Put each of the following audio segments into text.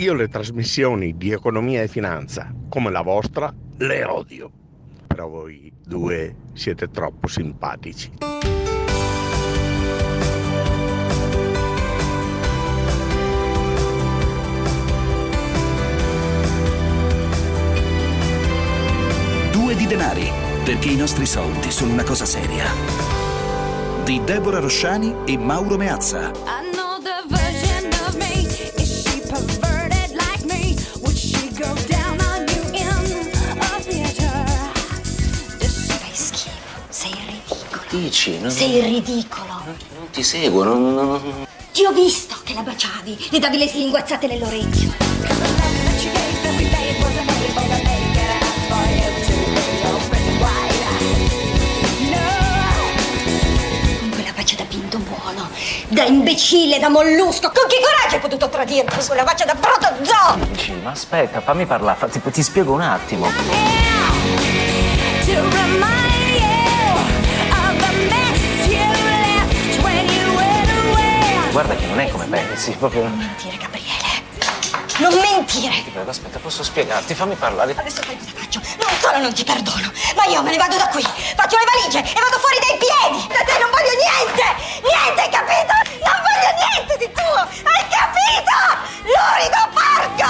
Io le trasmissioni di economia e finanza, come la vostra, le odio. Però voi due siete troppo simpatici. Due di denari, perché i nostri soldi sono una cosa seria. Di Deborah Rosciani e Mauro Meazza. Dici, no? Sei ridicolo. Non ti seguo, non, non- non- Ti ho visto che la baciavi, le davi le slinguazzate nell'orecchio. Con quella faccia da pinto buono, da imbecille, da mollusco. Con che coraggio hai potuto tradirmi con quella faccia da protozoo? Dici, ma aspetta, fammi parlare, ti, ti spiego un attimo. Guarda che non è come pensi, proprio... Mentire, Gabriele. Non mentire. Ti prego, aspetta, posso spiegarti, fammi parlare. Adesso sai cosa faccio? Non solo non ti perdono, ma io me ne vado da qui, faccio le valigie e vado fuori dai piedi! Da te non voglio niente! Niente, hai capito? Non voglio niente di tuo! Hai capito? Lurido porco!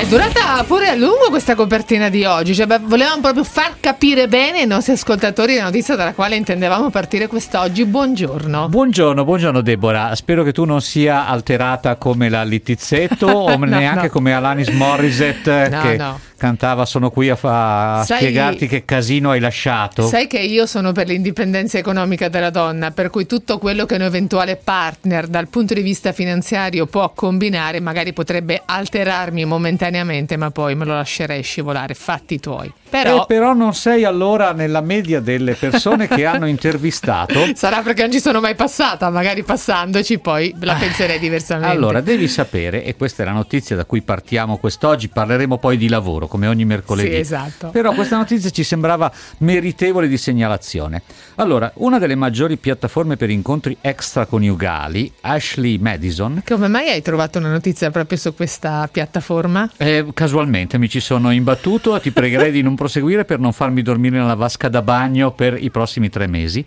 È durata pure a lungo questa copertina di oggi, cioè, beh, volevamo proprio far capire bene ai nostri ascoltatori la notizia dalla quale intendevamo partire quest'oggi. Buongiorno. Buongiorno, buongiorno Deborah. Spero che tu non sia alterata come la Littizzetto o No, neanche no. come Alanis Morissette No, che no. Cantava Sono qui a, fa- a Sai- spiegarti che casino hai lasciato. Sai che io sono per l'indipendenza economica della donna, per cui tutto quello che un eventuale partner dal punto di vista finanziario può combinare magari potrebbe alterarmi momentaneamente, ma poi me lo lascerei scivolare, fatti tuoi. Però, Eh, però non sei allora nella media delle persone che hanno intervistato. sarà perché non ci sono mai passata, magari passandoci poi la penserei diversamente. Allora, devi sapere, e questa è la notizia da cui partiamo quest'oggi, parleremo poi di lavoro, come ogni mercoledì. Sì, esatto. Però questa notizia ci sembrava meritevole di segnalazione. Allora, una delle maggiori piattaforme per incontri extraconiugali, Ashley Madison, Come mai hai trovato una notizia proprio su questa piattaforma? eh, casualmente mi ci sono imbattuto, ti pregherei di non proseguire per non farmi dormire nella vasca da bagno per i prossimi tre mesi.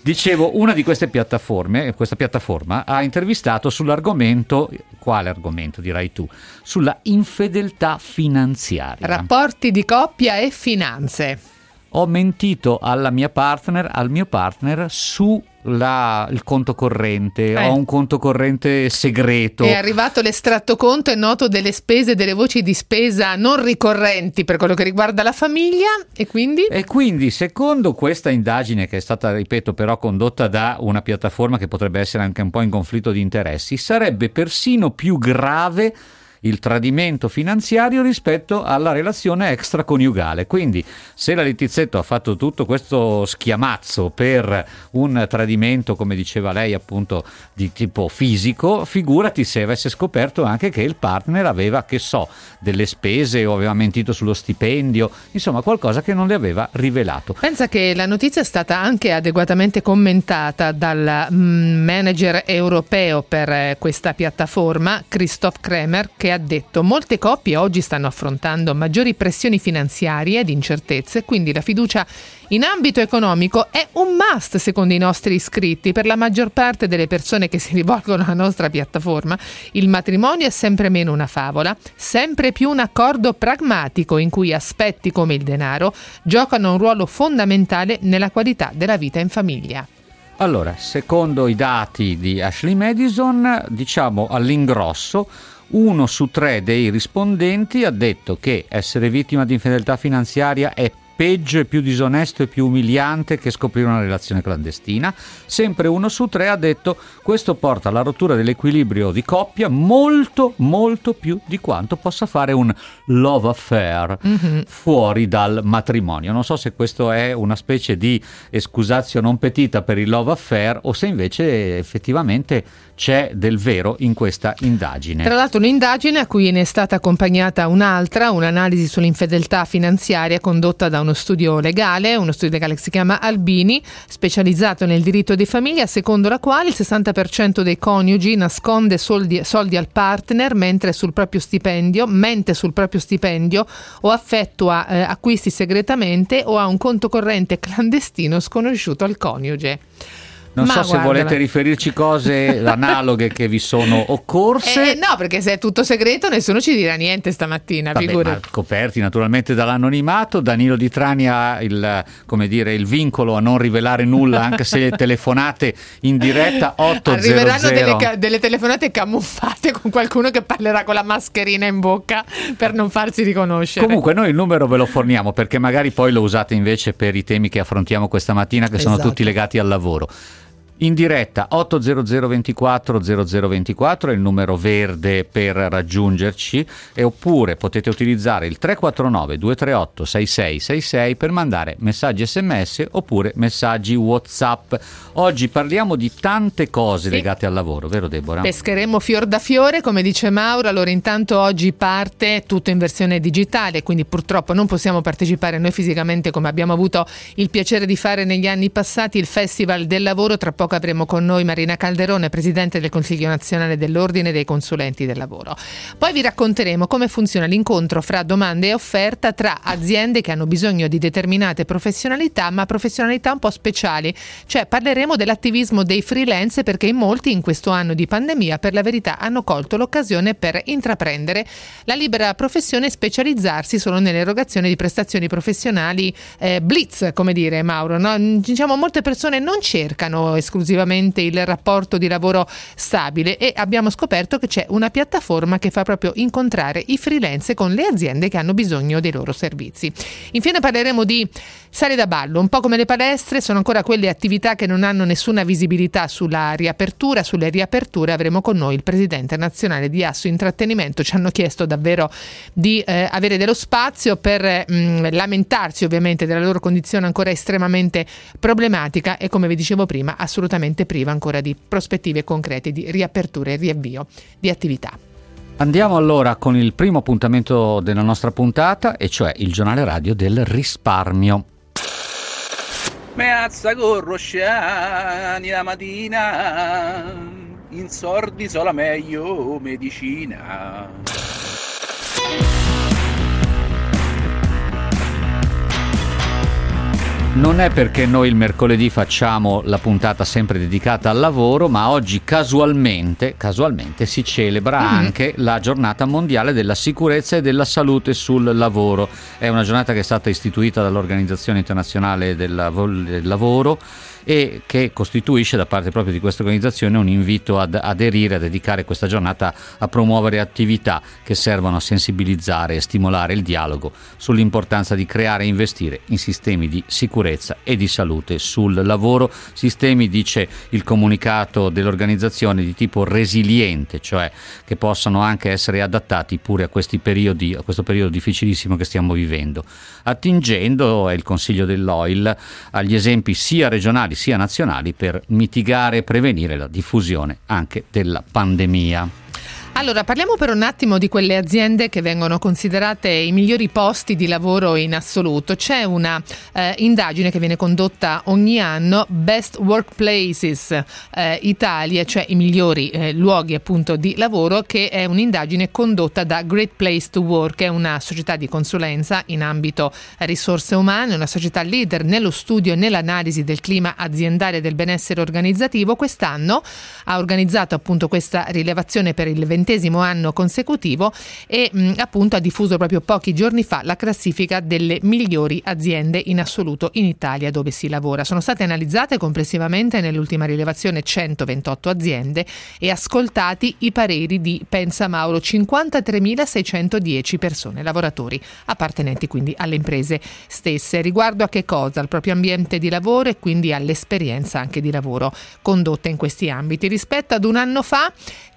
Dicevo, una di queste piattaforme, questa piattaforma, ha intervistato sull'argomento, quale argomento dirai tu? Sulla infedeltà finanziaria. Rapporti di coppia e finanze. Ho mentito alla mia partner, al mio partner su la- il conto corrente, Eh. ho un conto corrente segreto. È arrivato l'estratto conto e noto delle spese delle voci di spesa non ricorrenti per quello che riguarda la famiglia e quindi E quindi, secondo questa indagine, che è stata, ripeto, però condotta da una piattaforma che potrebbe essere anche un po' in conflitto di interessi, sarebbe persino più grave il tradimento finanziario rispetto alla relazione extraconiugale. Quindi, se la Letizzetto ha fatto tutto questo schiamazzo per un tradimento, come diceva lei, appunto di tipo fisico, figurati se avesse scoperto anche che il partner aveva, che so, delle spese o aveva mentito sullo stipendio, insomma, qualcosa che non le aveva rivelato. pensa che la notizia è stata anche adeguatamente commentata dal mm, manager europeo per eh, questa piattaforma, Christoph Kremer, che ha detto molte coppie oggi stanno affrontando maggiori pressioni finanziarie ed incertezze, quindi la fiducia in ambito economico è un must secondo i nostri iscritti. Per la maggior parte delle persone che si rivolgono alla nostra piattaforma, il matrimonio è sempre meno una favola, sempre più un accordo pragmatico in cui aspetti come il denaro giocano un ruolo fondamentale nella qualità della vita in famiglia. Allora, secondo i dati di Ashley Madison, diciamo all'ingrosso, uno su tre dei rispondenti ha detto che essere vittima di infedeltà finanziaria è peggio e più disonesto e più umiliante che scoprire una relazione clandestina. Sempre uno su tre ha detto questo porta alla rottura dell'equilibrio di coppia molto molto più di quanto possa fare un love affair fuori dal matrimonio. Non so se questo è una specie di excusatio non petita per il love affair o se invece effettivamente c'è del vero in questa indagine. Tra l'altro un'indagine a cui ne è stata accompagnata un'altra, un'analisi sull'infedeltà finanziaria condotta da uno studio legale, uno studio legale che si chiama Albini, specializzato nel diritto di famiglia, secondo la quale il 60% dei coniugi nasconde soldi, soldi al partner mentre sul proprio stipendio, mente sul proprio stipendio o effettua eh, acquisti segretamente o ha un conto corrente clandestino sconosciuto al coniuge. Non Ma so se guardala. volete riferirci cose analoghe che vi sono occorse. Eh, no, perché se è tutto segreto nessuno ci dirà niente stamattina, Vabbè, coperti naturalmente dall'anonimato. Danilo Di Trani ha il, come dire, il vincolo a non rivelare nulla, anche se le telefonate in diretta 800. Arriveranno delle, ca- delle telefonate camuffate con qualcuno che parlerà con la mascherina in bocca per non farsi riconoscere. Comunque noi il numero ve lo forniamo perché magari poi lo usate invece per i temi che affrontiamo questa mattina che sono Esatto. tutti legati al lavoro. In diretta 800 24 0024 è il numero verde per raggiungerci e oppure potete utilizzare il 349 238 6666 per mandare messaggi sms oppure messaggi whatsapp. Oggi parliamo di tante cose Sì. legate al lavoro, vero Deborah? Pescheremo fior da fiore, come dice Mauro. Allora, intanto oggi parte tutto in versione digitale, quindi purtroppo non possiamo partecipare noi fisicamente come abbiamo avuto il piacere di fare negli anni passati il Festival del Lavoro. Tra poco avremo con noi Marina Calderone, Presidente del Consiglio nazionale dell'Ordine dei Consulenti del Lavoro. Poi vi racconteremo come funziona l'incontro fra domande e offerta tra aziende che hanno bisogno di determinate professionalità, ma professionalità un po' speciali. Cioè parleremo dell'attivismo dei freelance perché in molti in questo anno di pandemia per la verità hanno colto l'occasione per intraprendere la libera professione e specializzarsi solo nell'erogazione di prestazioni professionali eh, blitz, come dire Mauro. no? Diciamo molte persone non cercano esclusivamente il rapporto di lavoro stabile e abbiamo scoperto che c'è una piattaforma che fa proprio incontrare i freelance con le aziende che hanno bisogno dei loro servizi. Infine parleremo di sale da ballo, un po' come le palestre, sono ancora quelle attività che non hanno nessuna visibilità sulla riapertura, sulle riaperture avremo con noi il presidente nazionale di Asso Intrattenimento, ci hanno chiesto davvero di eh, avere dello spazio per mh, lamentarsi ovviamente della loro condizione ancora estremamente problematica e come vi dicevo prima assolutamente priva ancora di prospettive concrete di riapertura e riavvio di attività. Andiamo allora con il primo appuntamento della nostra puntata, e cioè il giornale radio del risparmio. Meazza con Rosciani la mattina, in sordi sola meglio medicina. Non è perché noi il mercoledì facciamo la puntata sempre dedicata al lavoro, ma oggi casualmente, casualmente si celebra anche la giornata mondiale della sicurezza e della salute sul lavoro. È una giornata che è stata istituita dall'Organizzazione Internazionale del Lav- del Lavoro e che costituisce da parte proprio di questa organizzazione un invito ad aderire, a dedicare questa giornata a promuovere attività che servono a sensibilizzare e stimolare il dialogo sull'importanza di creare e investire in sistemi di sicurezza e di salute sul lavoro, sistemi, dice il comunicato dell'organizzazione, di tipo resiliente, cioè che possano anche essere adattati pure a questi periodi, a questo periodo difficilissimo che stiamo vivendo, attingendo, è il consiglio dell'OIL, agli esempi sia regionali sia nazionali per mitigare e prevenire la diffusione anche della pandemia. Allora, parliamo per un attimo di quelle aziende che vengono considerate i migliori posti di lavoro in assoluto. C'è una eh, indagine che viene condotta ogni anno, Best Workplaces eh, Italia, cioè i migliori eh, luoghi appunto di lavoro, che è un'indagine condotta da Great Place to Work, è una società di consulenza in ambito risorse umane, una società leader nello studio e nell'analisi del clima aziendale e del benessere organizzativo. Quest'anno ha organizzato appunto questa rilevazione per il ventesimo anno consecutivo e mh, appunto ha diffuso proprio pochi giorni fa la classifica delle migliori aziende in assoluto in Italia dove si lavora. Sono state analizzate complessivamente nell'ultima rilevazione 128 aziende e ascoltati i pareri di Pensa Mauro 53.610 persone, lavoratori appartenenti quindi alle imprese stesse. Riguardo a che cosa? Al proprio ambiente di lavoro e quindi all'esperienza anche di lavoro condotta in questi ambiti. Rispetto ad un anno fa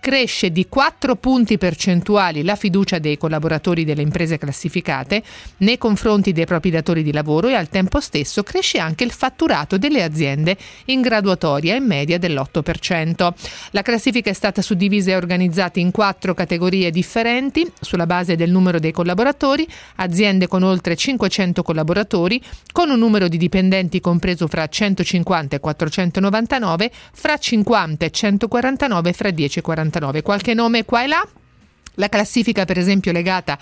cresce di 4 4 punti percentuali la fiducia dei collaboratori delle imprese classificate nei confronti dei propri datori di lavoro e al tempo stesso cresce anche il fatturato delle aziende in graduatoria in media dell'8%. La classifica è stata suddivisa e organizzata in quattro categorie differenti sulla base del numero dei collaboratori, aziende con oltre 500 collaboratori, con un numero di dipendenti compreso fra 150 e 499, fra 50 e 149 fra 10 e 49. Qualche nome qua e là? La classifica, per esempio, legata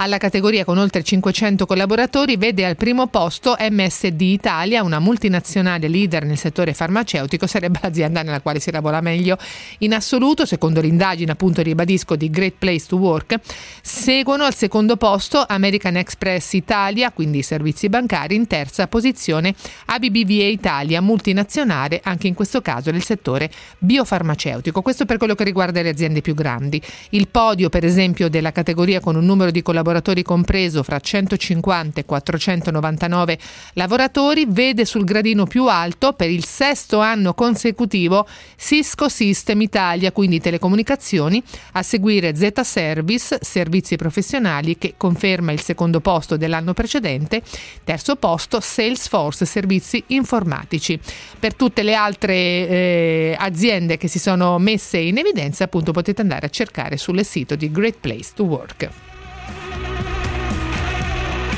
alla categoria con oltre 500 collaboratori vede al primo posto MSD Italia, una multinazionale leader nel settore farmaceutico, sarebbe l'azienda nella quale si lavora meglio in assoluto, secondo l'indagine appunto ribadisco di Great Place to Work. Seguono al secondo posto American Express Italia, quindi servizi bancari, in terza posizione ABBVA Italia, multinazionale anche in questo caso nel settore biofarmaceutico. Questo per quello che riguarda le aziende più grandi. Il podio per esempio della categoria con un numero di collaboratori compreso fra 150 e 499 lavoratori vede sul gradino più alto per il sesto anno consecutivo Cisco System Italia, quindi telecomunicazioni, a seguire Z Service, servizi professionali che conferma il secondo posto dell'anno precedente, terzo posto Salesforce, servizi informatici. Per tutte le altre eh, aziende che si sono messe in evidenza appunto potete andare a cercare sul sito di Great Place to Work.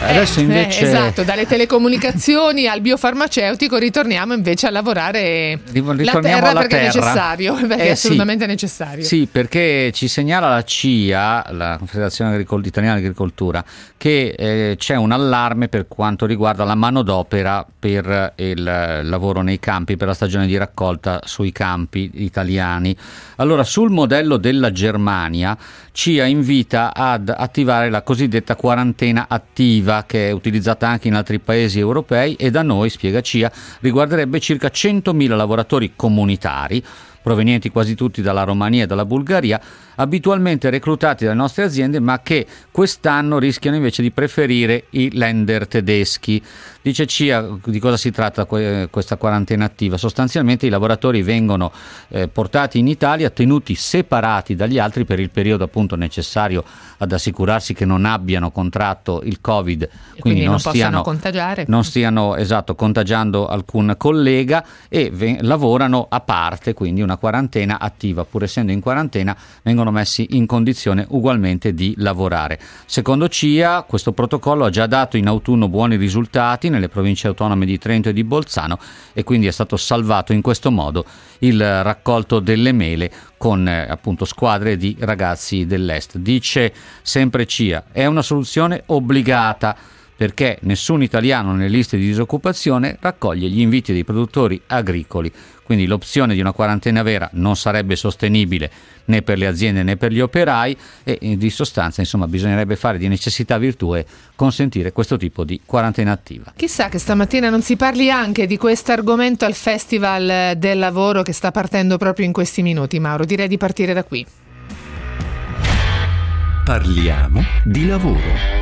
Adesso Eh, invece eh, esatto, dalle telecomunicazioni al biofarmaceutico ritorniamo invece a lavorare Ri- la ritorniamo terra perché è terra. necessario, perché Eh, è sì. assolutamente necessario. Sì, perché ci segnala la CIA, la Confederazione Agricol- Italiana di Agricoltura, che eh, c'è un allarme per quanto riguarda la manodopera per il eh, lavoro nei campi, per la stagione di raccolta sui campi italiani. Allora, sul modello della Germania, CIA invita ad attivare la cosiddetta quarantena attiva, che è utilizzata anche in altri paesi europei e da noi, spiega CIA, riguarderebbe circa 100.000 lavoratori comunitari provenienti quasi tutti dalla Romania e dalla Bulgaria, abitualmente reclutati dalle nostre aziende, ma che quest'anno rischiano invece di preferire i lender tedeschi. Dice CIA di cosa si tratta que- questa quarantena attiva? Sostanzialmente i lavoratori vengono eh, portati in Italia, tenuti separati dagli altri per il periodo appunto necessario ad assicurarsi che non abbiano contratto il Covid, E quindi non possano stiano contagiare. non stiano esatto, contagiando alcun collega e ve- lavorano a parte, quindi una quarantena attiva, pur essendo in quarantena, vengono messi in condizione ugualmente di lavorare. Secondo CIA, questo protocollo ha già dato in autunno buoni risultati nelle province autonome di Trento e di Bolzano e quindi è stato salvato in questo modo il raccolto delle mele con eh, appunto squadre di ragazzi dell'est. Dice sempre CIA, è una soluzione obbligata perché nessun italiano nelle liste di disoccupazione raccoglie gli inviti dei produttori agricoli. Quindi l'opzione di una quarantena vera non sarebbe sostenibile né per le aziende né per gli operai e eh, di sostanza insomma bisognerebbe fare di necessità virtù e consentire questo tipo di quarantena attiva. Chissà che stamattina non si parli anche di questo argomento al Festival del Lavoro che sta partendo proprio in questi minuti, Mauro. Direi di partire da qui. Parliamo di lavoro.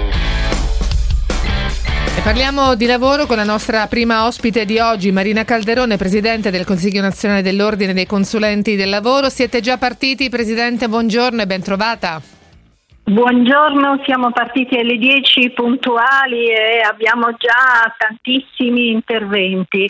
Parliamo di lavoro con la nostra prima ospite di oggi, Marina Calderone, Presidente del Consiglio Nazionale dell'Ordine dei Consulenti del Lavoro. Siete già partiti, Presidente? Buongiorno e ben trovata. Buongiorno, siamo partiti alle 10 puntuali e abbiamo già tantissimi interventi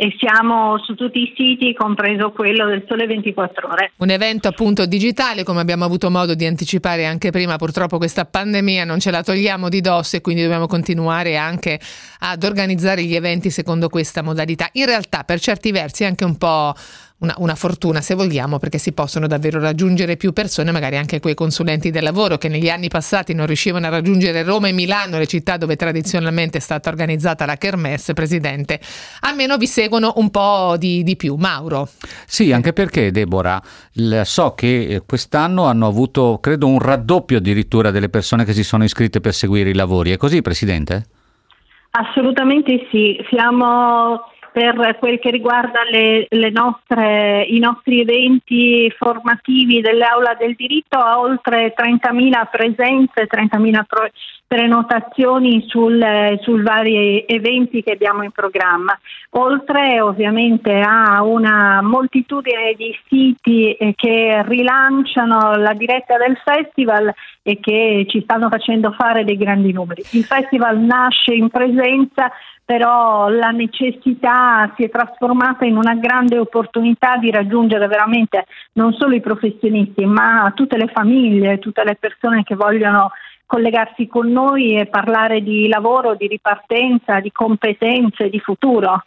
e siamo su tutti i siti, compreso quello del Sole 24 Ore. Un evento appunto digitale, come abbiamo avuto modo di anticipare anche prima, purtroppo questa pandemia non ce la togliamo di dosso e quindi dobbiamo continuare anche ad organizzare gli eventi secondo questa modalità. In realtà per certi versi è anche un po' una, una fortuna se vogliamo perché si possono davvero raggiungere più persone, magari anche quei consulenti del lavoro che negli anni passati non riuscivano a raggiungere Roma e Milano, le città dove tradizionalmente è stata organizzata la Kermesse, Presidente. Almeno vi seguono un po' di, di più. Mauro. Sì, anche perché Deborah, so che eh, quest'anno hanno avuto, credo, un raddoppio addirittura delle persone che si sono iscritte per seguire i lavori. È così, Presidente? Assolutamente sì, siamo per quel che riguarda le, le nostre, i nostri eventi formativi dell'Aula del Diritto a oltre 30.000 presenze, 30.000 pro- prenotazioni sul, sul vari eventi che abbiamo in programma, oltre ovviamente a una moltitudine di siti eh, che rilanciano la diretta del festival e che ci stanno facendo fare dei grandi numeri. Il festival nasce in presenza però la necessità si è trasformata in una grande opportunità di raggiungere veramente non solo i professionisti, ma tutte le famiglie, tutte le persone che vogliono collegarsi con noi e parlare di lavoro, di ripartenza, di competenze, di futuro.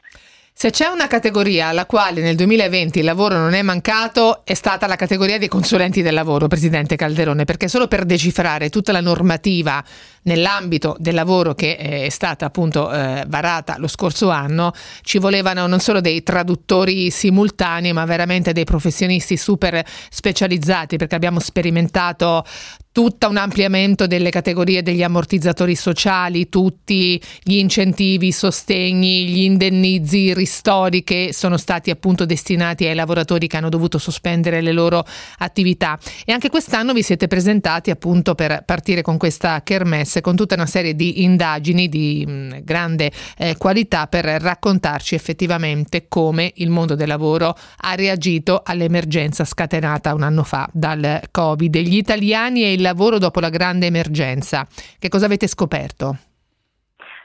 Se c'è una categoria alla quale nel 2020 il lavoro non è mancato è stata la categoria dei consulenti del lavoro, Presidente Calderone, perché solo per decifrare tutta la normativa nell'ambito del lavoro che è stata appunto eh, varata lo scorso anno ci volevano non solo dei traduttori simultanei ma veramente dei professionisti super specializzati perché abbiamo sperimentato tutto un ampliamento delle categorie degli ammortizzatori sociali, tutti gli incentivi, i sostegni, gli indennizi, i ristori che sono stati appunto destinati ai lavoratori che hanno dovuto sospendere le loro attività. E anche quest'anno vi siete presentati appunto per partire con questa kermesse, con tutta una serie di indagini di mh, grande eh, qualità per raccontarci effettivamente come il mondo del lavoro ha reagito all'emergenza scatenata un anno fa dal Covid. Gli italiani e il lavoro dopo la grande emergenza. Che cosa avete scoperto?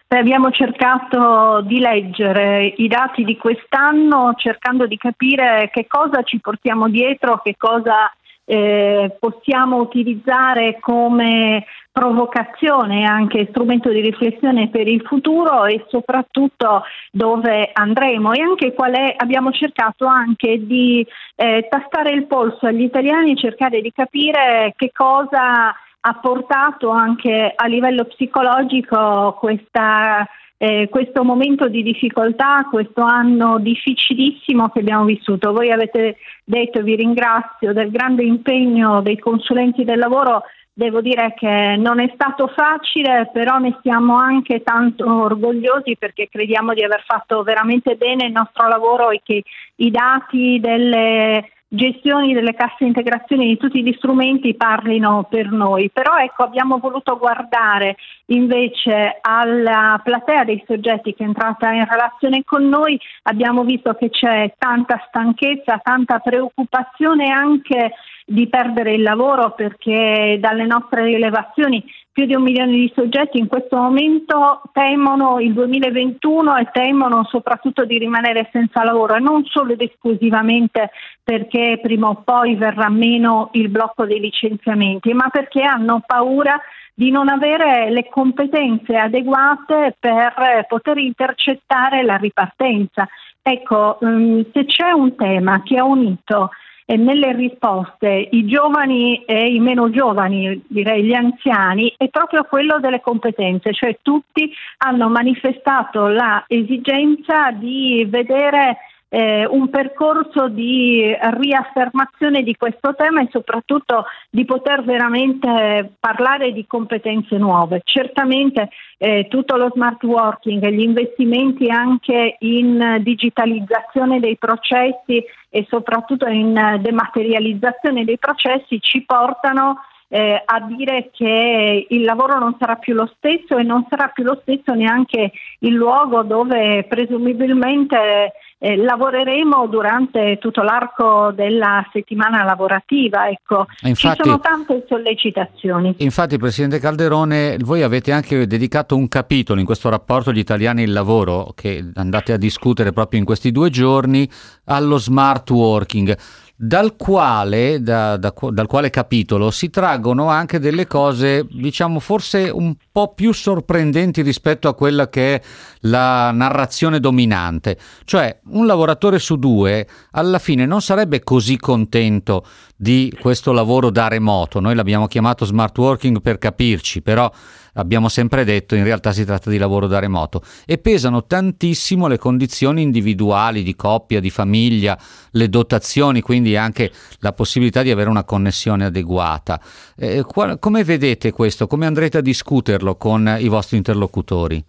Beh, abbiamo cercato di leggere i dati di quest'anno cercando di capire che cosa ci portiamo dietro, che cosa eh, possiamo utilizzare come provocazione, anche strumento di riflessione per il futuro e soprattutto dove andremo. E anche qual è, abbiamo cercato anche di eh, tastare il polso agli italiani e cercare di capire che cosa ha portato anche a livello psicologico questa eh, questo momento di difficoltà, questo anno difficilissimo che abbiamo vissuto. Voi avete detto, vi ringrazio, del grande impegno dei consulenti del lavoro. Devo dire che non è stato facile, però ne siamo anche tanto orgogliosi perché crediamo di aver fatto veramente bene il nostro lavoro e che i dati delle gestioni delle casse integrazioni di tutti gli strumenti parlino per noi, però ecco abbiamo voluto guardare invece alla platea dei soggetti che è entrata in relazione con noi, abbiamo visto che c'è tanta stanchezza, tanta preoccupazione anche di perdere il lavoro perché dalle nostre rilevazioni più di un milione di soggetti in questo momento temono il 2021 e temono soprattutto di rimanere senza lavoro e non solo ed esclusivamente perché prima o poi verrà meno il blocco dei licenziamenti, ma perché hanno paura di non avere le competenze adeguate per poter intercettare la ripartenza. Ecco, ehm, se c'è un tema che ha unito e nelle risposte i giovani e i meno giovani, direi gli anziani, è proprio quello delle competenze, cioè tutti hanno manifestato la esigenza di vedere eh, un percorso di riaffermazione di questo tema e soprattutto di poter veramente parlare di competenze nuove. Certamente eh, tutto lo smart working, gli investimenti anche in digitalizzazione dei processi e soprattutto in dematerializzazione dei processi ci portano eh, a dire che il lavoro non sarà più lo stesso e non sarà più lo stesso neanche il luogo dove presumibilmente eh, lavoreremo durante tutto l'arco della settimana lavorativa. Ecco. Infatti, Ci sono tante sollecitazioni. Infatti, Presidente Calderone, voi avete anche dedicato un capitolo in questo rapporto Gli italiani e il lavoro che andate a discutere proprio in questi due giorni allo smart working dal quale, da, da, dal quale capitolo si traggono anche delle cose, diciamo, forse un po' più sorprendenti rispetto a quella che è la narrazione dominante. Cioè, un lavoratore su due alla fine non sarebbe così contento di questo lavoro da remoto. Noi l'abbiamo chiamato smart working per capirci, però abbiamo sempre detto in realtà si tratta di lavoro da remoto e pesano tantissimo le condizioni individuali di coppia, di famiglia, le dotazioni, quindi anche la possibilità di avere una connessione adeguata. Eh, qual- come vedete questo? Come andrete a discuterlo con i vostri interlocutori?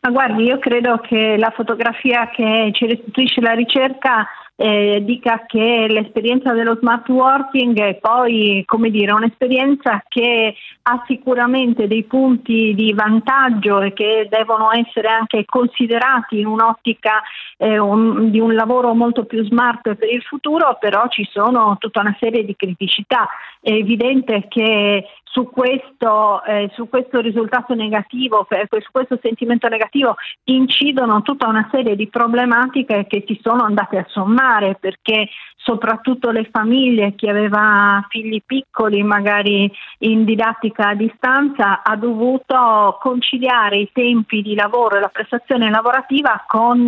Ma guardi, io credo che la fotografia che ci restituisce la ricerca eh, dica che l'esperienza dello smart working è poi, come dire, un'esperienza che ha sicuramente dei punti di vantaggio e che devono essere anche considerati in un'ottica eh, un- di un lavoro molto più smart per il futuro, però ci sono tutta una serie di criticità. È evidente che su questo, eh, su questo risultato negativo, su questo sentimento negativo incidono tutta una serie di problematiche che si sono andate a sommare perché soprattutto le famiglie, chi aveva figli piccoli magari in didattica a distanza ha dovuto conciliare i tempi di lavoro e la prestazione lavorativa con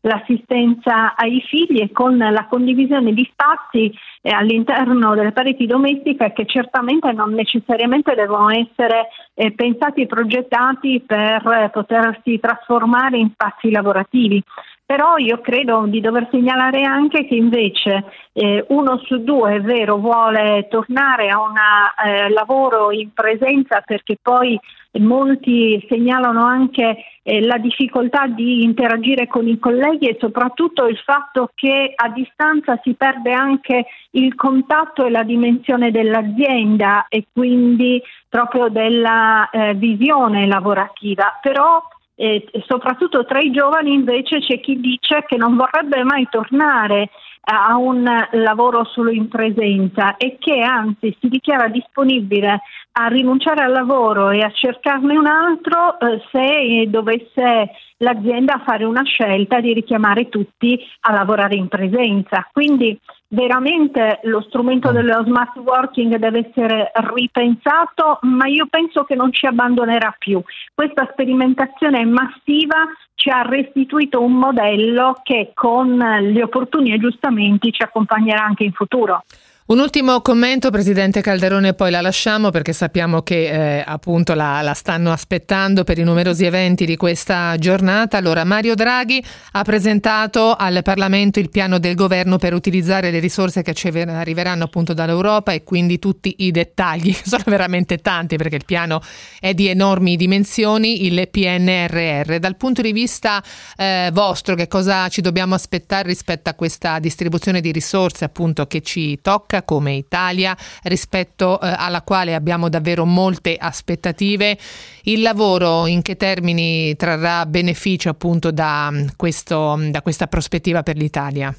l'assistenza ai figli e con la condivisione di spazi eh, all'interno delle pareti domestiche che certamente non necessariamente devono essere eh, pensati e progettati per eh, potersi trasformare in spazi lavorativi. Però io credo di dover segnalare anche che invece eh, uno su due, è vero, vuole tornare a un eh, lavoro in presenza perché poi molti segnalano anche eh, la difficoltà di interagire con i colleghi e soprattutto il fatto che a distanza si perde anche il contatto e la dimensione dell'azienda e quindi proprio della eh, visione lavorativa. Però e soprattutto tra i giovani invece c'è chi dice che non vorrebbe mai tornare a un lavoro solo in presenza e che anzi si dichiara disponibile a rinunciare al lavoro e a cercarne un altro eh, se dovesse l'azienda fare una scelta di richiamare tutti a lavorare in presenza. Quindi veramente lo strumento dello smart working deve essere ripensato, ma io penso che non ci abbandonerà più. Questa sperimentazione massiva ci ha restituito un modello che con gli opportuni aggiustamenti ci accompagnerà anche in futuro. Un ultimo commento, Presidente Calderone, poi la lasciamo perché sappiamo che eh, appunto la, la, stanno aspettando per i numerosi eventi di questa giornata. Allora, Mario Draghi ha presentato al Parlamento il piano del governo per utilizzare le risorse che ci arriveranno appunto dall'Europa e quindi tutti i dettagli, sono veramente tanti perché il piano è di enormi dimensioni, il PNRR. Dal punto di vista eh, vostro, che cosa ci dobbiamo aspettare rispetto a questa distribuzione di risorse appunto che ci tocca? Come Italia rispetto eh, alla quale abbiamo davvero molte aspettative. Il lavoro in che termini trarrà beneficio appunto da, questo, da questa prospettiva per l'Italia?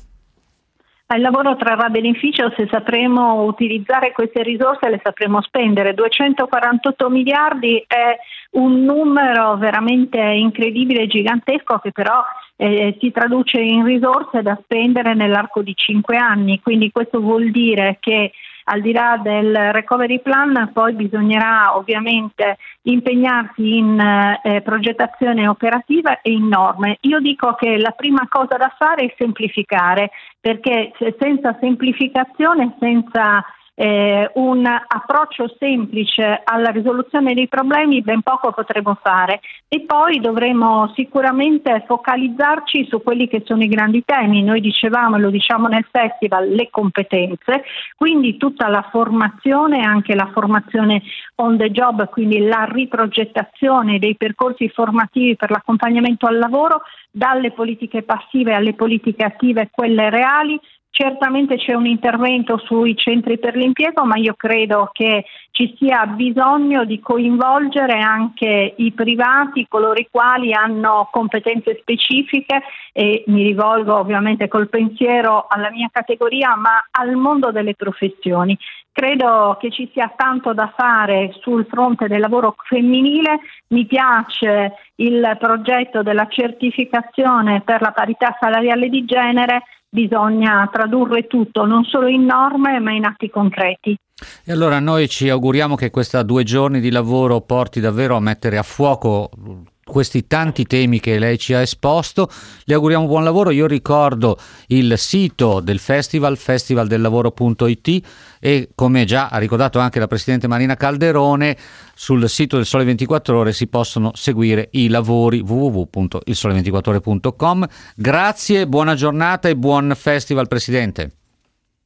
Il lavoro trarrà beneficio se sapremo utilizzare queste risorse e le sapremo spendere. 248 miliardi è un numero veramente incredibile gigantesco che però eh, si traduce in risorse da spendere nell'arco di cinque anni. Quindi questo vuol dire che al di là del recovery plan poi bisognerà ovviamente impegnarsi in eh, progettazione operativa e in norme. Io dico che la prima cosa da fare è semplificare perché senza semplificazione, senza eh, un approccio semplice alla risoluzione dei problemi ben poco potremo fare e poi dovremo sicuramente focalizzarci su quelli che sono i grandi temi. Noi dicevamo e lo diciamo nel festival le competenze, quindi tutta la formazione, anche la formazione on the job, quindi la riprogettazione dei percorsi formativi per l'accompagnamento al lavoro dalle politiche passive alle politiche attive, quelle reali, Certamente c'è un intervento sui centri per l'impiego, ma io credo che ci sia bisogno di coinvolgere anche i privati, coloro i quali hanno competenze specifiche e mi rivolgo ovviamente col pensiero alla mia categoria, ma al mondo delle professioni. Credo che ci sia tanto da fare sul fronte del lavoro femminile, mi piace il progetto della certificazione per la parità salariale di genere bisogna tradurre tutto non solo in norme ma in atti concreti. E allora noi ci auguriamo che questa due giorni di lavoro porti davvero a mettere a fuoco questi tanti temi che lei ci ha esposto. Le auguriamo buon lavoro. Io ricordo il sito del festival, festivaldellavoro.it e come già ha ricordato anche la Presidente Marina Calderone, sul sito del Sole 24 Ore si possono seguire i lavori www.ilsole24ore.com. Grazie, buona giornata e buon festival Presidente.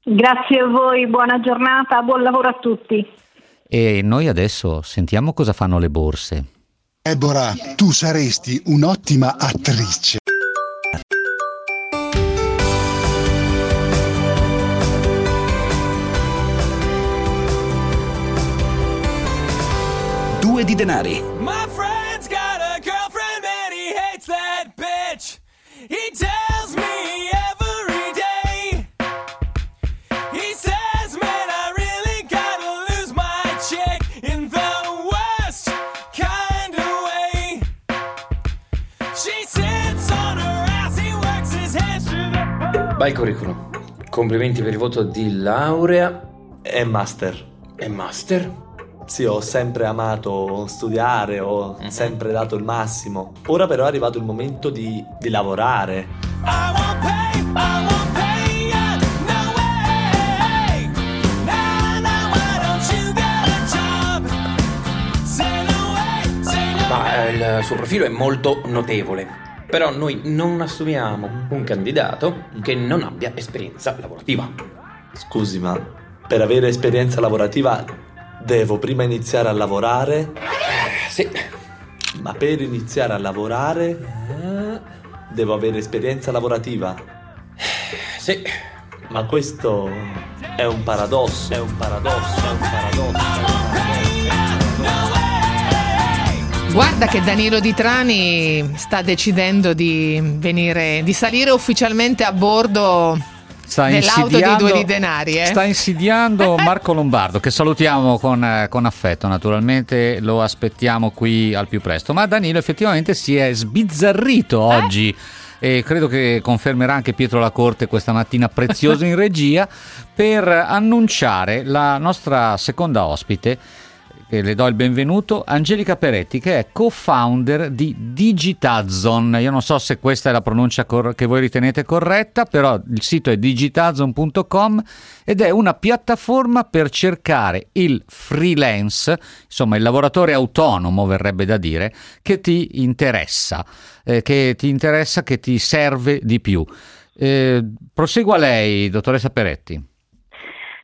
Grazie a voi, buona giornata, buon lavoro a tutti. E noi adesso sentiamo cosa fanno le borse. Deborah, tu saresti un'ottima attrice. Due di denari. Vai curriculum. Complimenti per il voto di laurea e master. E master? Sì, ho sempre amato studiare, ho sempre dato il massimo. Ora però è arrivato il momento di, di lavorare. Pay, pay no say no Ma eh, il suo profilo è molto notevole. Però noi non assumiamo un candidato che non abbia esperienza lavorativa. Scusi, ma per avere esperienza lavorativa devo prima iniziare a lavorare? sì. Ma per iniziare a lavorare eh, devo avere esperienza lavorativa? sì. Ma questo è un paradosso, è un paradosso, è un paradosso. Guarda che Danilo Di Trani sta decidendo di venire, di salire ufficialmente a bordo Sta dell'auto di due di denari. Eh? Sta insidiando Marco Lombardo, che salutiamo con, eh, con affetto, naturalmente lo aspettiamo qui al più presto. Ma Danilo effettivamente si è sbizzarrito oggi. E credo che confermerà anche Pietro La Corte questa mattina prezioso in regia per annunciare la nostra seconda ospite che le do il benvenuto, Angelica Peretti, che è co-founder di Digitazon. Io non so se questa è la pronuncia cor- che voi ritenete corretta, però il sito è digitazon.com ed è una piattaforma per cercare il freelance, insomma il lavoratore autonomo verrebbe da dire, che ti interessa, eh, che ti interessa, che ti serve di più. Eh, prosegua lei, dottoressa Peretti.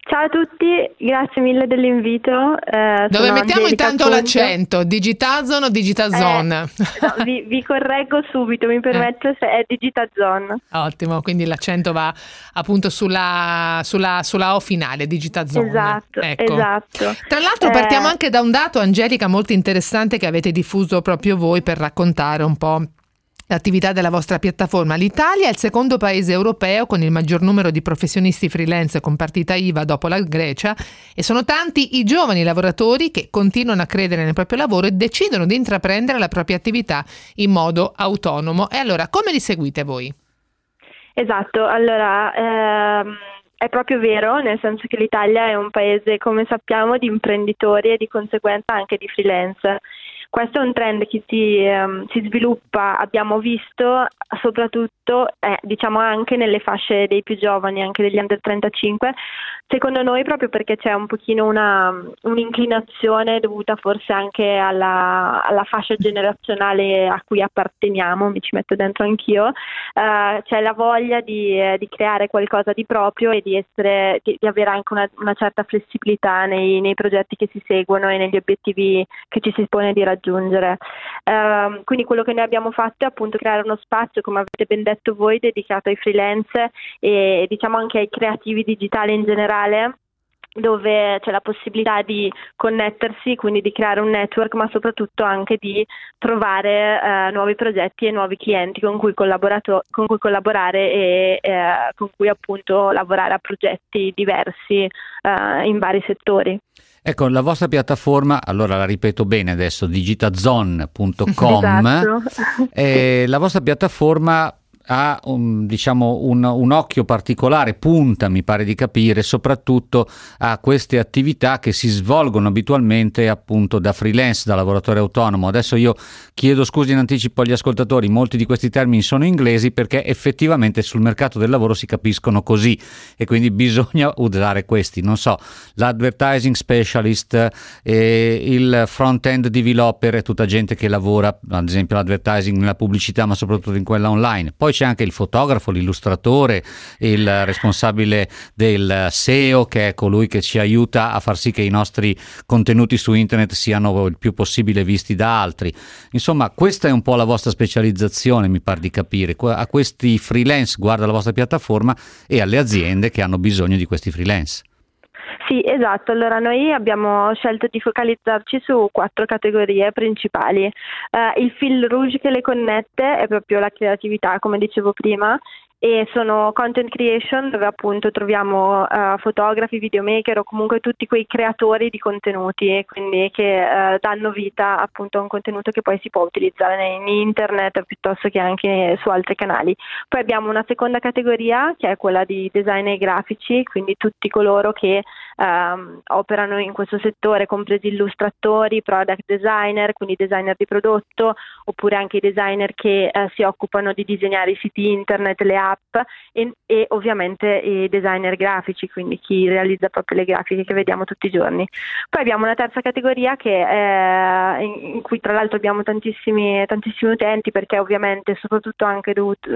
Ciao a tutti, grazie mille dell'invito. eh, Dove mettiamo Angelica intanto Conte. l'accento? Digitazon o Digitazon? No, vi, vi correggo subito, mi permetto, se è Digitazon. Ottimo, quindi l'accento va appunto sulla, sulla, sulla O finale, Digitazon. Esatto, Ecco. esatto. Tra l'altro Eh, partiamo anche da un dato, Angelica, molto interessante che avete diffuso proprio voi per raccontare un po' l'attività della vostra piattaforma. L'Italia è il secondo paese europeo con il maggior numero di professionisti freelance con partita IVA dopo la Grecia e sono tanti i giovani lavoratori che continuano a credere nel proprio lavoro e decidono di intraprendere la propria attività in modo autonomo. E allora, come li seguite voi? Esatto, allora ehm, è proprio vero, nel senso che l'Italia è un paese, come sappiamo, di imprenditori e di conseguenza anche di freelance. Questo è un trend che si, ehm, si sviluppa, abbiamo visto soprattutto, eh, diciamo anche nelle fasce dei più giovani, anche degli under 35, secondo noi proprio perché c'è un pochino una, un'inclinazione dovuta forse anche alla, alla fascia generazionale a cui apparteniamo, mi ci metto dentro anch'io, eh, c'è la voglia di, eh, di creare qualcosa di proprio e di, essere, di, di avere anche una, una certa flessibilità nei, nei progetti che si seguono e negli obiettivi che ci si pone di raggiungere. Ehm, quindi quello che noi abbiamo fatto è appunto creare uno spazio, come avete ben detto voi, dedicato ai freelance e diciamo anche ai creativi digitali in generale dove c'è la possibilità di connettersi, quindi di creare un network, ma soprattutto anche di trovare eh, nuovi progetti e nuovi clienti con cui, con cui collaborare e eh, con cui appunto lavorare a progetti diversi eh, in vari settori. Ecco, la vostra piattaforma, allora la ripeto bene adesso, digitazon.com, Esatto. eh, la vostra piattaforma ha un, diciamo, un, un occhio particolare, punta mi pare di capire, soprattutto a queste attività che si svolgono abitualmente appunto da freelance, da lavoratore autonomo. Adesso io chiedo scusi in anticipo agli ascoltatori, molti di questi termini sono inglesi perché effettivamente sul mercato del lavoro si capiscono così e quindi bisogna usare questi, non so, l'advertising specialist, eh, il front-end developer è tutta gente che lavora ad esempio l'advertising nella pubblicità ma soprattutto in quella online. Poi c'è anche il fotografo, l'illustratore, il responsabile del SEO, che è colui che ci aiuta a far sì che i nostri contenuti su internet siano il più possibile visti da altri. Insomma, questa è un po' la vostra specializzazione, mi pare di capire. A questi freelance guarda la vostra piattaforma e alle aziende che hanno bisogno di questi freelance. Sì, esatto. Allora noi abbiamo scelto di focalizzarci su quattro categorie principali. Eh, il fil rouge che le connette è proprio la creatività, come dicevo prima, e sono content creation dove appunto troviamo eh, fotografi, videomaker o comunque tutti quei creatori di contenuti, quindi che eh, danno vita appunto a un contenuto che poi si può utilizzare in internet piuttosto che anche su altri canali. Poi abbiamo una seconda categoria che è quella di designer grafici, quindi tutti coloro che ehm, operano in questo settore, compresi illustratori, product designer, quindi designer di prodotto, oppure anche i designer che eh, si occupano di disegnare i siti internet, le app e, e ovviamente i designer grafici, quindi chi realizza proprio le grafiche che vediamo tutti i giorni. Poi abbiamo una terza categoria che è, in, in cui tra l'altro abbiamo tantissimi, tantissimi utenti perché ovviamente soprattutto anche dovuto,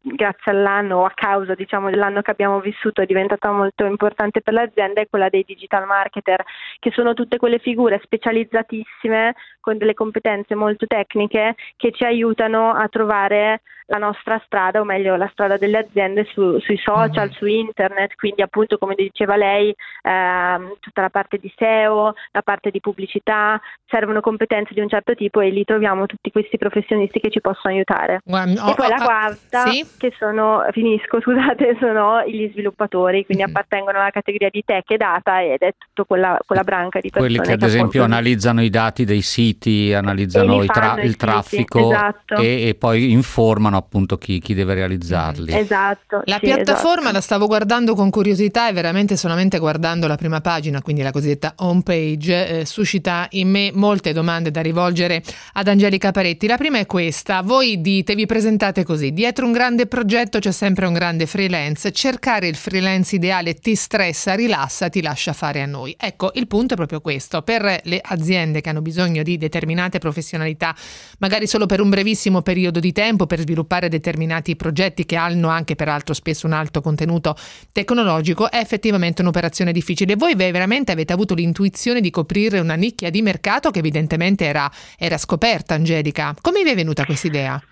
grazie all'anno o a causa diciamo dell'anno che abbiamo vissuto è diventata molto importante per l'azienda è quella dei digital marketer che sono tutte quelle figure specializzatissime con delle competenze molto tecniche che ci aiutano a trovare la nostra strada, o meglio la strada delle aziende su- sui social, su internet, quindi appunto come diceva lei ehm, tutta la parte di SEO, la parte di pubblicità, servono competenze di un certo tipo e lì troviamo tutti questi professionisti che ci possono aiutare. E oh, poi oh, la ah, quarta, sì? che sono, finisco scusate, sono gli sviluppatori, quindi Mm-hmm. appartengono alla categoria di tech e data ed è tutta quella, quella branca di persone Quelli che ad esempio appunto- analizzano i dati dei siti, analizzano tra- il siti, traffico esatto. e, e poi informano appunto chi, chi deve realizzarli. Esatto. La sì, piattaforma esatto. la stavo guardando con curiosità e veramente solamente guardando la prima pagina, quindi la cosiddetta home page, eh, suscita in me molte domande da rivolgere ad Angelica Paretti. La prima è questa: voi dite, vi presentate così: dietro un grande progetto c'è sempre un grande freelance. Cercare il freelance ideale ti stressa, rilassa, ti lascia fare a noi. Ecco, il punto è proprio questo: per le aziende che hanno bisogno di determinate professionalità, magari solo per un brevissimo periodo di tempo, per sviluppare determinati progetti che hanno anche peraltro spesso un alto contenuto tecnologico, è effettivamente un'operazione difficile. Voi ve- veramente avete avuto l'intuizione di coprire una nicchia di mercato che evidentemente era, era scoperta, Angelica. Come vi è venuta questa idea?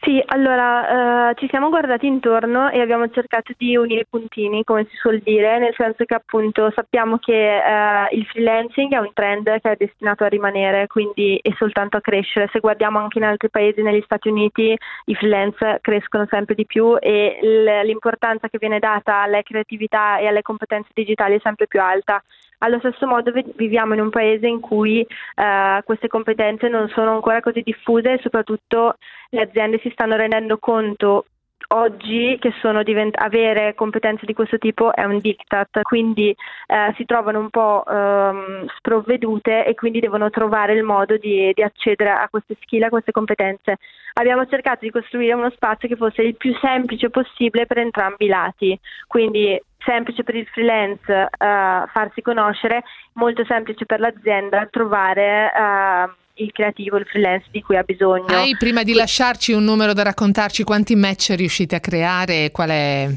Sì, allora eh, ci siamo guardati intorno e abbiamo cercato di unire i puntini, come si suol dire, nel senso che appunto sappiamo che eh, il freelancing è un trend che è destinato a rimanere, quindi e soltanto a crescere. Se guardiamo anche in altri paesi, negli Stati Uniti, i freelance crescono sempre di più e l'importanza che viene data alla creatività e alle competenze digitali è sempre più alta. Allo stesso modo vi- viviamo in un paese in cui eh, queste competenze non sono ancora così diffuse e soprattutto le aziende si stanno rendendo conto oggi che divent- avere competenze di questo tipo è un diktat, quindi eh, si trovano un po' ehm, sprovvedute e quindi devono trovare il modo di, di accedere a queste skill, a queste competenze. Abbiamo cercato di costruire uno spazio che fosse il più semplice possibile per entrambi i lati, quindi semplice per il freelance eh, farsi conoscere, molto semplice per l'azienda trovare eh, il creativo, il freelance di cui ha bisogno. Hai prima di lasciarci un numero da raccontarci quanti match riuscite a creare qual è,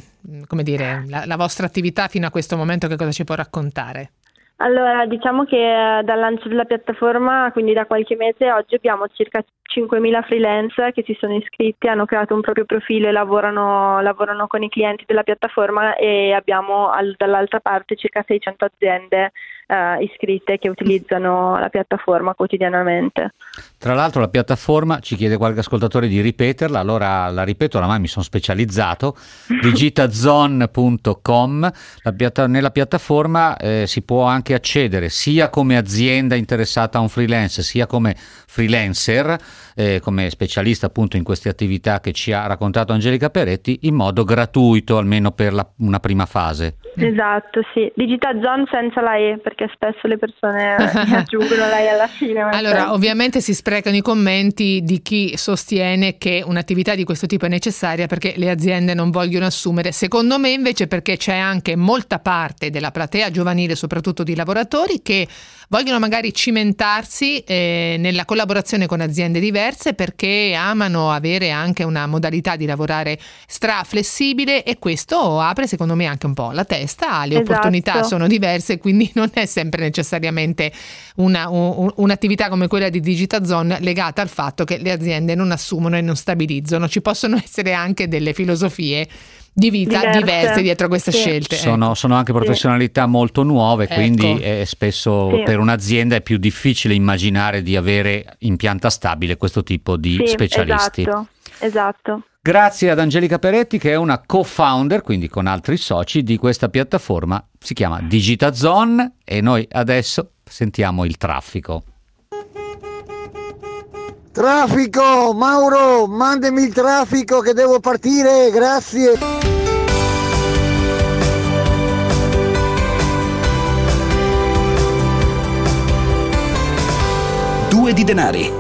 come dire, la, la vostra attività fino a questo momento, che cosa ci può raccontare? Allora, diciamo che eh, dal lancio della piattaforma, quindi da qualche mese, oggi abbiamo circa 5.000 freelance che si sono iscritti, hanno creato un proprio profilo e lavorano, lavorano con i clienti della piattaforma e abbiamo al- dall'altra parte circa 600 aziende eh, iscritte che utilizzano la piattaforma quotidianamente. Tra l'altro la piattaforma ci chiede qualche ascoltatore di ripeterla, allora la ripeto, oramai mi sono specializzato, digitazone.com, La piatta- nella piattaforma eh, si può anche accedere sia come azienda interessata a un freelance, sia come freelancer, eh, come specialista appunto in queste attività che ci ha raccontato Angelica Peretti, in modo gratuito, almeno per la- una prima fase. Esatto, sì. Digitazone senza la E, perché spesso le persone mi aggiungono la E alla fine. Allora, senza. ovviamente si sprecano i commenti di chi sostiene che un'attività di questo tipo è necessaria perché le aziende non vogliono assumere. Secondo me invece perché c'è anche molta parte della platea giovanile, soprattutto di lavoratori che vogliono magari cimentarsi eh, nella collaborazione con aziende diverse perché amano avere anche una modalità di lavorare straflessibile e questo apre secondo me anche un po' la testa, le Esatto. opportunità sono diverse, quindi non è sempre necessariamente una- un- un'attività come quella di Digitazone legata al fatto che le aziende non assumono e non stabilizzano, ci possono essere anche delle filosofie di vita Diverse. diverse, dietro queste Sì. scelte. Sono, sono anche professionalità molto nuove, Ecco. quindi eh, spesso Sì. per un'azienda è più difficile immaginare di avere in pianta stabile questo tipo di Sì, specialisti. Esatto, esatto. Grazie ad Angelica Peretti che è una co-founder, quindi con altri soci di questa piattaforma, si chiama Digitazone e noi adesso sentiamo il traffico. Traffico, Mauro, mandami il traffico che devo partire, grazie. Due di denari.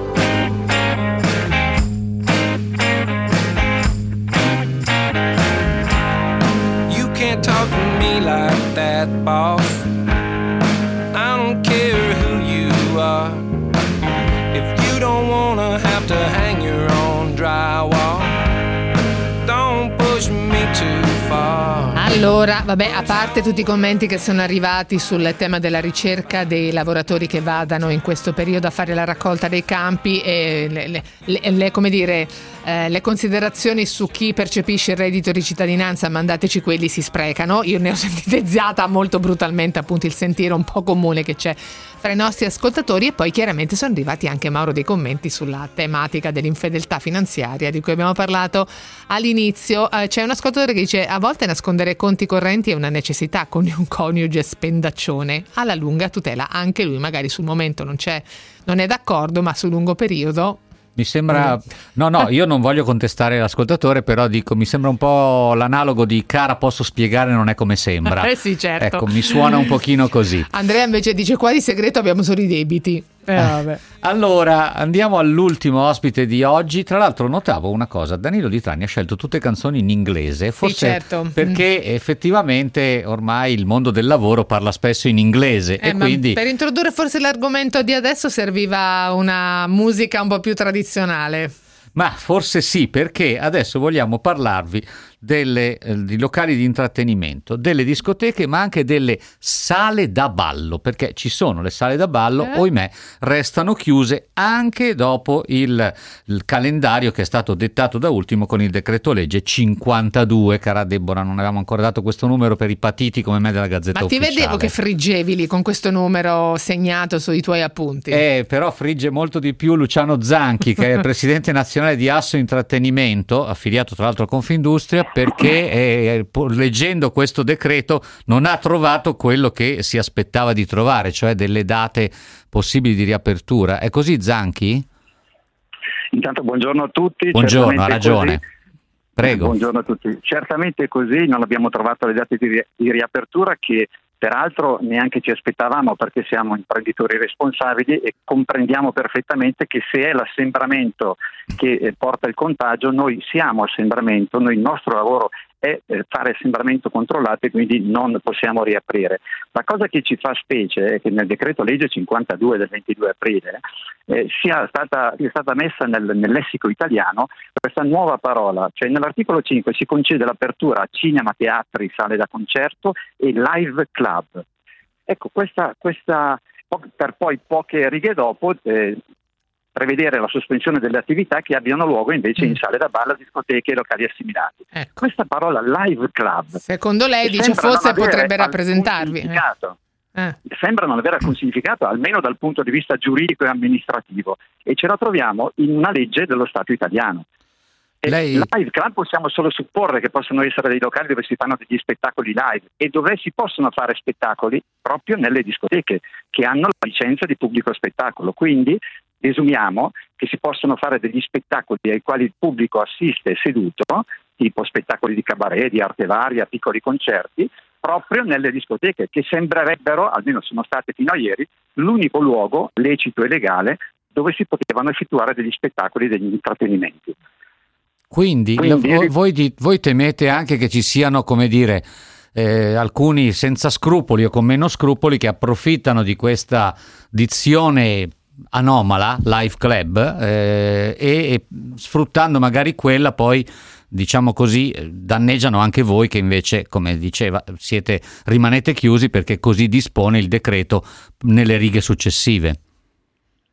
You can't talk to me like that, boss. to have Allora, vabbè, a parte tutti i commenti che sono arrivati sul tema della ricerca dei lavoratori che vadano in questo periodo a fare la raccolta dei campi e le, le- le- come dire, eh, le considerazioni su chi percepisce il reddito di cittadinanza, mandateci quelli, si sprecano. Io ne ho sintetizzata molto brutalmente appunto il sentire un po' comune che c'è fra i nostri ascoltatori e poi chiaramente sono arrivati anche Mauro dei commenti sulla tematica dell'infedeltà finanziaria di cui abbiamo parlato all'inizio. Eh, c'è un ascoltatore che dice a volte nascondere conti correnti è una necessità con un coniuge spendaccione, alla lunga tutela anche lui, magari sul momento non c'è non è d'accordo, ma sul lungo periodo Mi sembra... Mm. No, no, io non voglio contestare l'ascoltatore, però dico, mi sembra un po' l'analogo di cara posso spiegare non è come sembra. Eh sì, certo. Ecco, mi suona un pochino così. Andrea invece dice qua di segreto abbiamo solo i debiti. Eh, vabbè. Allora, andiamo all'ultimo ospite di oggi. Tra l'altro notavo una cosa, Danilo Di Trani ha scelto tutte canzoni in inglese, forse certo. perché effettivamente ormai il mondo del lavoro parla spesso in inglese Eh, e quindi... per introdurre forse l'argomento di adesso serviva una musica un po' più tradizionale. Ma forse sì, perché adesso vogliamo parlarvi delle, eh, di locali di intrattenimento, delle discoteche, ma anche delle sale da ballo, perché ci sono le sale da ballo, Eh? ohimè, restano chiuse anche dopo il, il calendario che è stato dettato da ultimo con il decreto legge 52, cara Deborah, non avevamo ancora dato questo numero per i patiti come me della Gazzetta Ma ti Ufficiale. vedevo che friggevi lì con questo numero segnato sui tuoi appunti. Eh, però frigge molto di più Luciano Zanchi, che è il presidente nazionale di Asso Intrattenimento, affiliato tra l'altro a Confindustria, perché eh, leggendo questo decreto non ha trovato quello che si aspettava di trovare, cioè delle date possibili di riapertura. È così Zanchi? Intanto buongiorno a tutti. Buongiorno, ha ragione. così. Prego. Buongiorno a tutti. Certamente così, non abbiamo trovato le date di riapertura che peraltro neanche ci aspettavamo perché siamo imprenditori responsabili e comprendiamo perfettamente che se è l'assembramento che eh, porta il contagio, noi siamo assembramento, noi, il nostro lavoro è eh, fare assembramento controllato e quindi non possiamo riaprire. La cosa che ci fa specie è che nel decreto legge 52 del 22 aprile eh, sia stata, sia stata messa nel, nel lessico italiano questa nuova parola, cioè nell'articolo 5 si concede l'apertura a cinema, teatri, sale da concerto e live club. Ecco, questa, questa per poi poche righe dopo eh, prevedere la sospensione delle attività che abbiano luogo invece in sale da ballo, discoteche e locali assimilati. Questa parola live club Secondo lei dice forse potrebbe rappresentarvi. eh. Eh. sembra non avere alcun significato, almeno dal punto di vista giuridico e amministrativo, e ce la troviamo in una legge dello Stato italiano. E Live club possiamo solo supporre che possano essere dei locali dove si fanno degli spettacoli live e dove si possono fare spettacoli proprio nelle discoteche che hanno la licenza di pubblico spettacolo. Quindi desumiamo che si possono fare degli spettacoli ai quali il pubblico assiste seduto, tipo spettacoli di cabaret, di arte varia, piccoli concerti, proprio nelle discoteche che sembrerebbero, almeno sono state fino a ieri, l'unico luogo lecito e legale dove si potevano effettuare degli spettacoli e degli intrattenimenti. Quindi, Quindi- la- voi, voi temete anche che ci siano, come dire, eh, alcuni senza scrupoli o con meno scrupoli che approfittano di questa dizione anomala, Live Club, eh, e, e sfruttando magari quella poi diciamo così, eh, danneggiano anche voi che invece, come diceva, siete, rimanete chiusi perché così dispone il decreto nelle righe successive.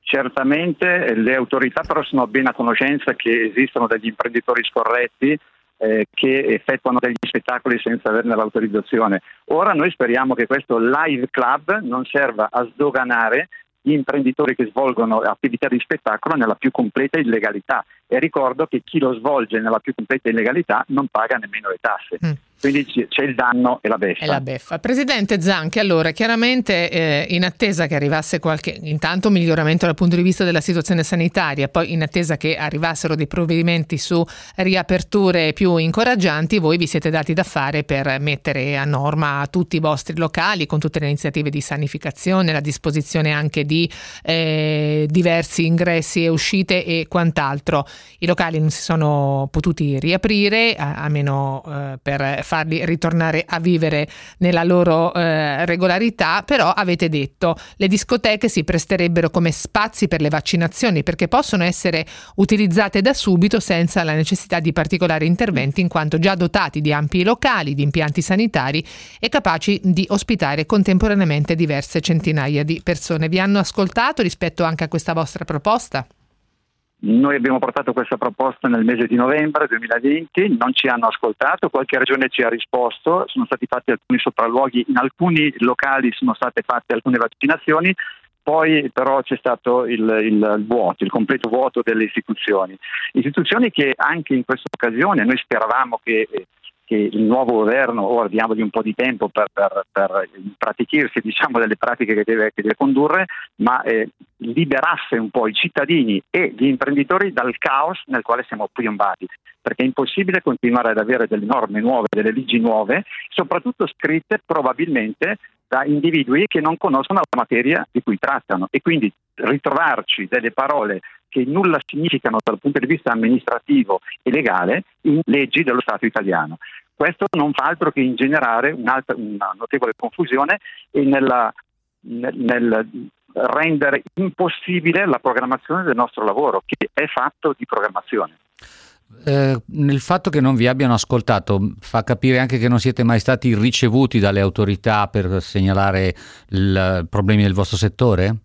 Certamente eh, le autorità però sono ben a conoscenza che esistono degli imprenditori scorretti eh, che effettuano degli spettacoli senza averne l'autorizzazione. Ora noi speriamo che questo live club non serva a sdoganare gli imprenditori che svolgono attività di spettacolo nella più completa illegalità e ricordo che chi lo svolge nella più completa illegalità non paga nemmeno le tasse. Mm. Quindi c'è il danno e la beffa. È la beffa. Presidente Zanchi, allora chiaramente eh, in attesa che arrivasse qualche intanto miglioramento dal punto di vista della situazione sanitaria, poi in attesa che arrivassero dei provvedimenti su riaperture più incoraggianti, voi vi siete dati da fare per mettere a norma tutti i vostri locali con tutte le iniziative di sanificazione, la disposizione anche di eh, diversi ingressi e uscite e quant'altro. I locali non si sono potuti riaprire, a, a meno eh, per farli ritornare a vivere nella loro eh, regolarità, però avete detto le discoteche si presterebbero come spazi per le vaccinazioni perché possono essere utilizzate da subito senza la necessità di particolari interventi in quanto già dotati di ampi locali, di impianti sanitari e capaci di ospitare contemporaneamente diverse centinaia di persone. Vi hanno ascoltato rispetto anche a questa vostra proposta? Noi abbiamo portato questa proposta nel mese di novembre 2020, non ci hanno ascoltato, qualche regione ci ha risposto, sono stati fatti alcuni sopralluoghi, in alcuni locali sono state fatte alcune vaccinazioni, poi però c'è stato il, il vuoto, il completo vuoto delle istituzioni. Istituzioni che anche in questa occasione noi speravamo che che il nuovo governo, ora diamogli un po' di tempo per, per, per pratichirsi diciamo, delle pratiche che deve, che deve condurre, ma eh, liberasse un po' i cittadini e gli imprenditori dal caos nel quale siamo piombati, perché è impossibile continuare ad avere delle norme nuove, delle leggi nuove, soprattutto scritte probabilmente da individui che non conoscono la materia di cui trattano e quindi ritrovarci delle parole che nulla significano dal punto di vista amministrativo e legale in leggi dello Stato italiano. Questo non fa altro che ingenerare un'altra, una notevole confusione e nella, nel, nel rendere impossibile la programmazione del nostro lavoro, che è fatto di programmazione. Eh, nel fatto che non vi abbiano ascoltato fa capire anche che non siete mai stati ricevuti dalle autorità per segnalare i problemi del vostro settore?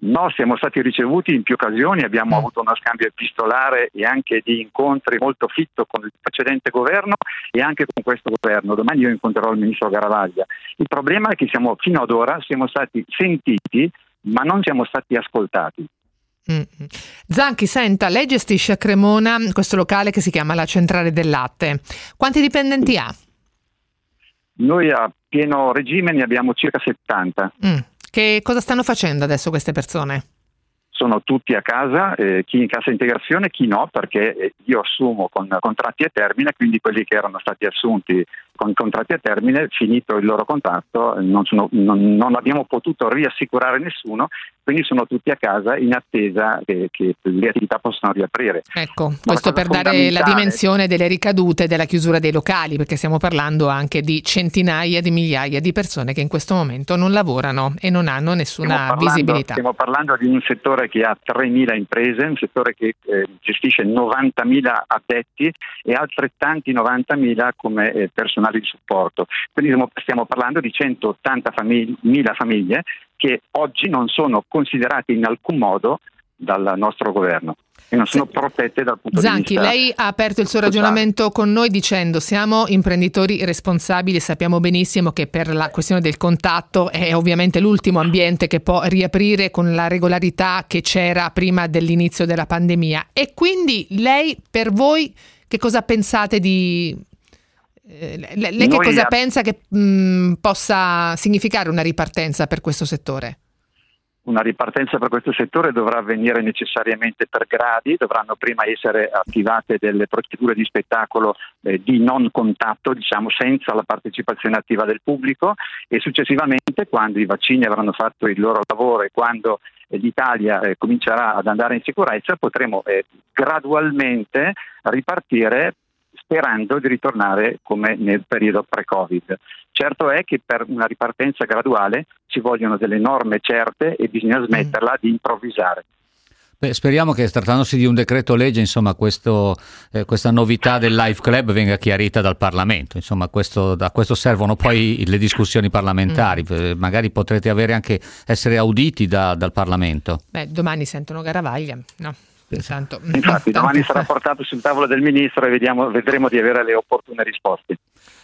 No, siamo stati ricevuti in più occasioni, abbiamo Mm. avuto uno scambio epistolare e anche di incontri molto fitto con il precedente governo e anche con questo governo. Domani io incontrerò il ministro Garavaglia. Il problema è che siamo, fino ad ora siamo stati sentiti, ma non siamo stati ascoltati. Mm. Zanchi, senta, lei gestisce a Cremona questo locale che si chiama la Centrale del Latte. Quanti dipendenti ha? Noi a pieno regime ne abbiamo circa 70. Mm. Che cosa stanno facendo adesso queste persone? sono tutti a casa, eh, chi in cassa integrazione, chi no, perché io assumo con contratti a termine, quindi quelli che erano stati assunti con contratti a termine, finito il loro contratto, non, sono- non- non abbiamo potuto riassicurare nessuno, quindi sono tutti a casa in attesa che, che le attività possano riaprire. Ecco, Ma questo per dare la dimensione delle ricadute della chiusura dei locali, perché stiamo parlando anche di centinaia di migliaia di persone che in questo momento non lavorano e non hanno nessuna Stiamo parlando- visibilità. Stiamo parlando di un settore che ha 3.000 imprese, un settore che eh, gestisce 90.000 addetti e altrettanti 90.000 come eh, personale di supporto. Quindi stiamo, parlando di 180.000 famiglie che oggi non sono considerate in alcun modo dal nostro governo e non sono protette dal punto Zanchi, di vista lei ha aperto il suo sociale. ragionamento con noi dicendo siamo imprenditori responsabili, sappiamo benissimo che per la questione del contatto è ovviamente l'ultimo ambiente che può riaprire con la regolarità che c'era prima dell'inizio della pandemia. E quindi lei, per voi, che cosa pensate di... eh, Lei, che Noi cosa a- pensa che mh, possa significare una ripartenza per questo settore? Una ripartenza per questo settore dovrà avvenire necessariamente per gradi, dovranno prima essere attivate delle procedure di spettacolo eh, di non contatto, diciamo senza la partecipazione attiva del pubblico e successivamente quando i vaccini avranno fatto il loro lavoro e quando eh, l'Italia eh, comincerà ad andare in sicurezza potremo eh, gradualmente ripartire sperando di ritornare come nel periodo pre-Covid. Certo è che per una ripartenza graduale ci vogliono delle norme certe e bisogna smetterla di improvvisare. Beh, speriamo che trattandosi di un decreto legge, insomma, questo, eh, questa novità del Live Club venga chiarita dal Parlamento. Insomma, questo, a questo servono poi le discussioni parlamentari. Eh, magari potrete avere anche essere auditi da- dal Parlamento. Beh, domani sentono Garavaglia, no? Intanto, Infatti domani sarà portato sul tavolo del ministro e vediamo- vedremo di avere le opportune risposte.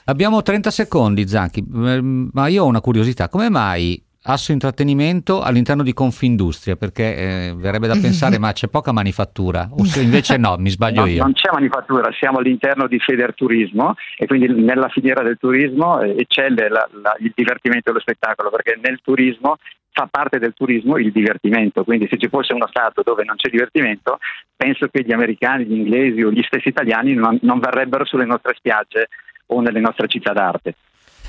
Abbiamo 30 secondi, Zanchi, Ehm, ma io ho una curiosità. Come mai Asso Intrattenimento all'interno di Confindustria? Perché eh, verrebbe da pensare, ma c'è poca manifattura. O se invece no, mi sbaglio No, io. Non c'è manifattura, siamo all'interno di Federturismo e quindi nella filiera del turismo eh, eccelle la- la- il divertimento e lo spettacolo, perché nel turismo fa parte del turismo il divertimento, quindi se ci fosse uno Stato dove non c'è divertimento, penso che gli americani, gli inglesi o gli stessi italiani non, non verrebbero sulle nostre spiagge o nelle nostre città d'arte,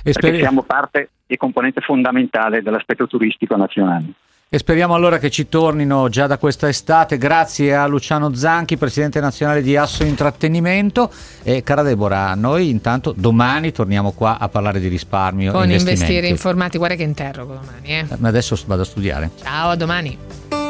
perché speri- siamo parte e componente fondamentale dell'aspetto turistico nazionale. E speriamo allora che ci tornino già da questa estate. Grazie a Luciano Zanchi, presidente nazionale di Asso Intrattenimento. E cara Deborah, noi intanto domani torniamo qua a parlare di risparmio Con investire informati, guarda che interrogo domani. Eh. Ma adesso vado a studiare. Ciao, a domani.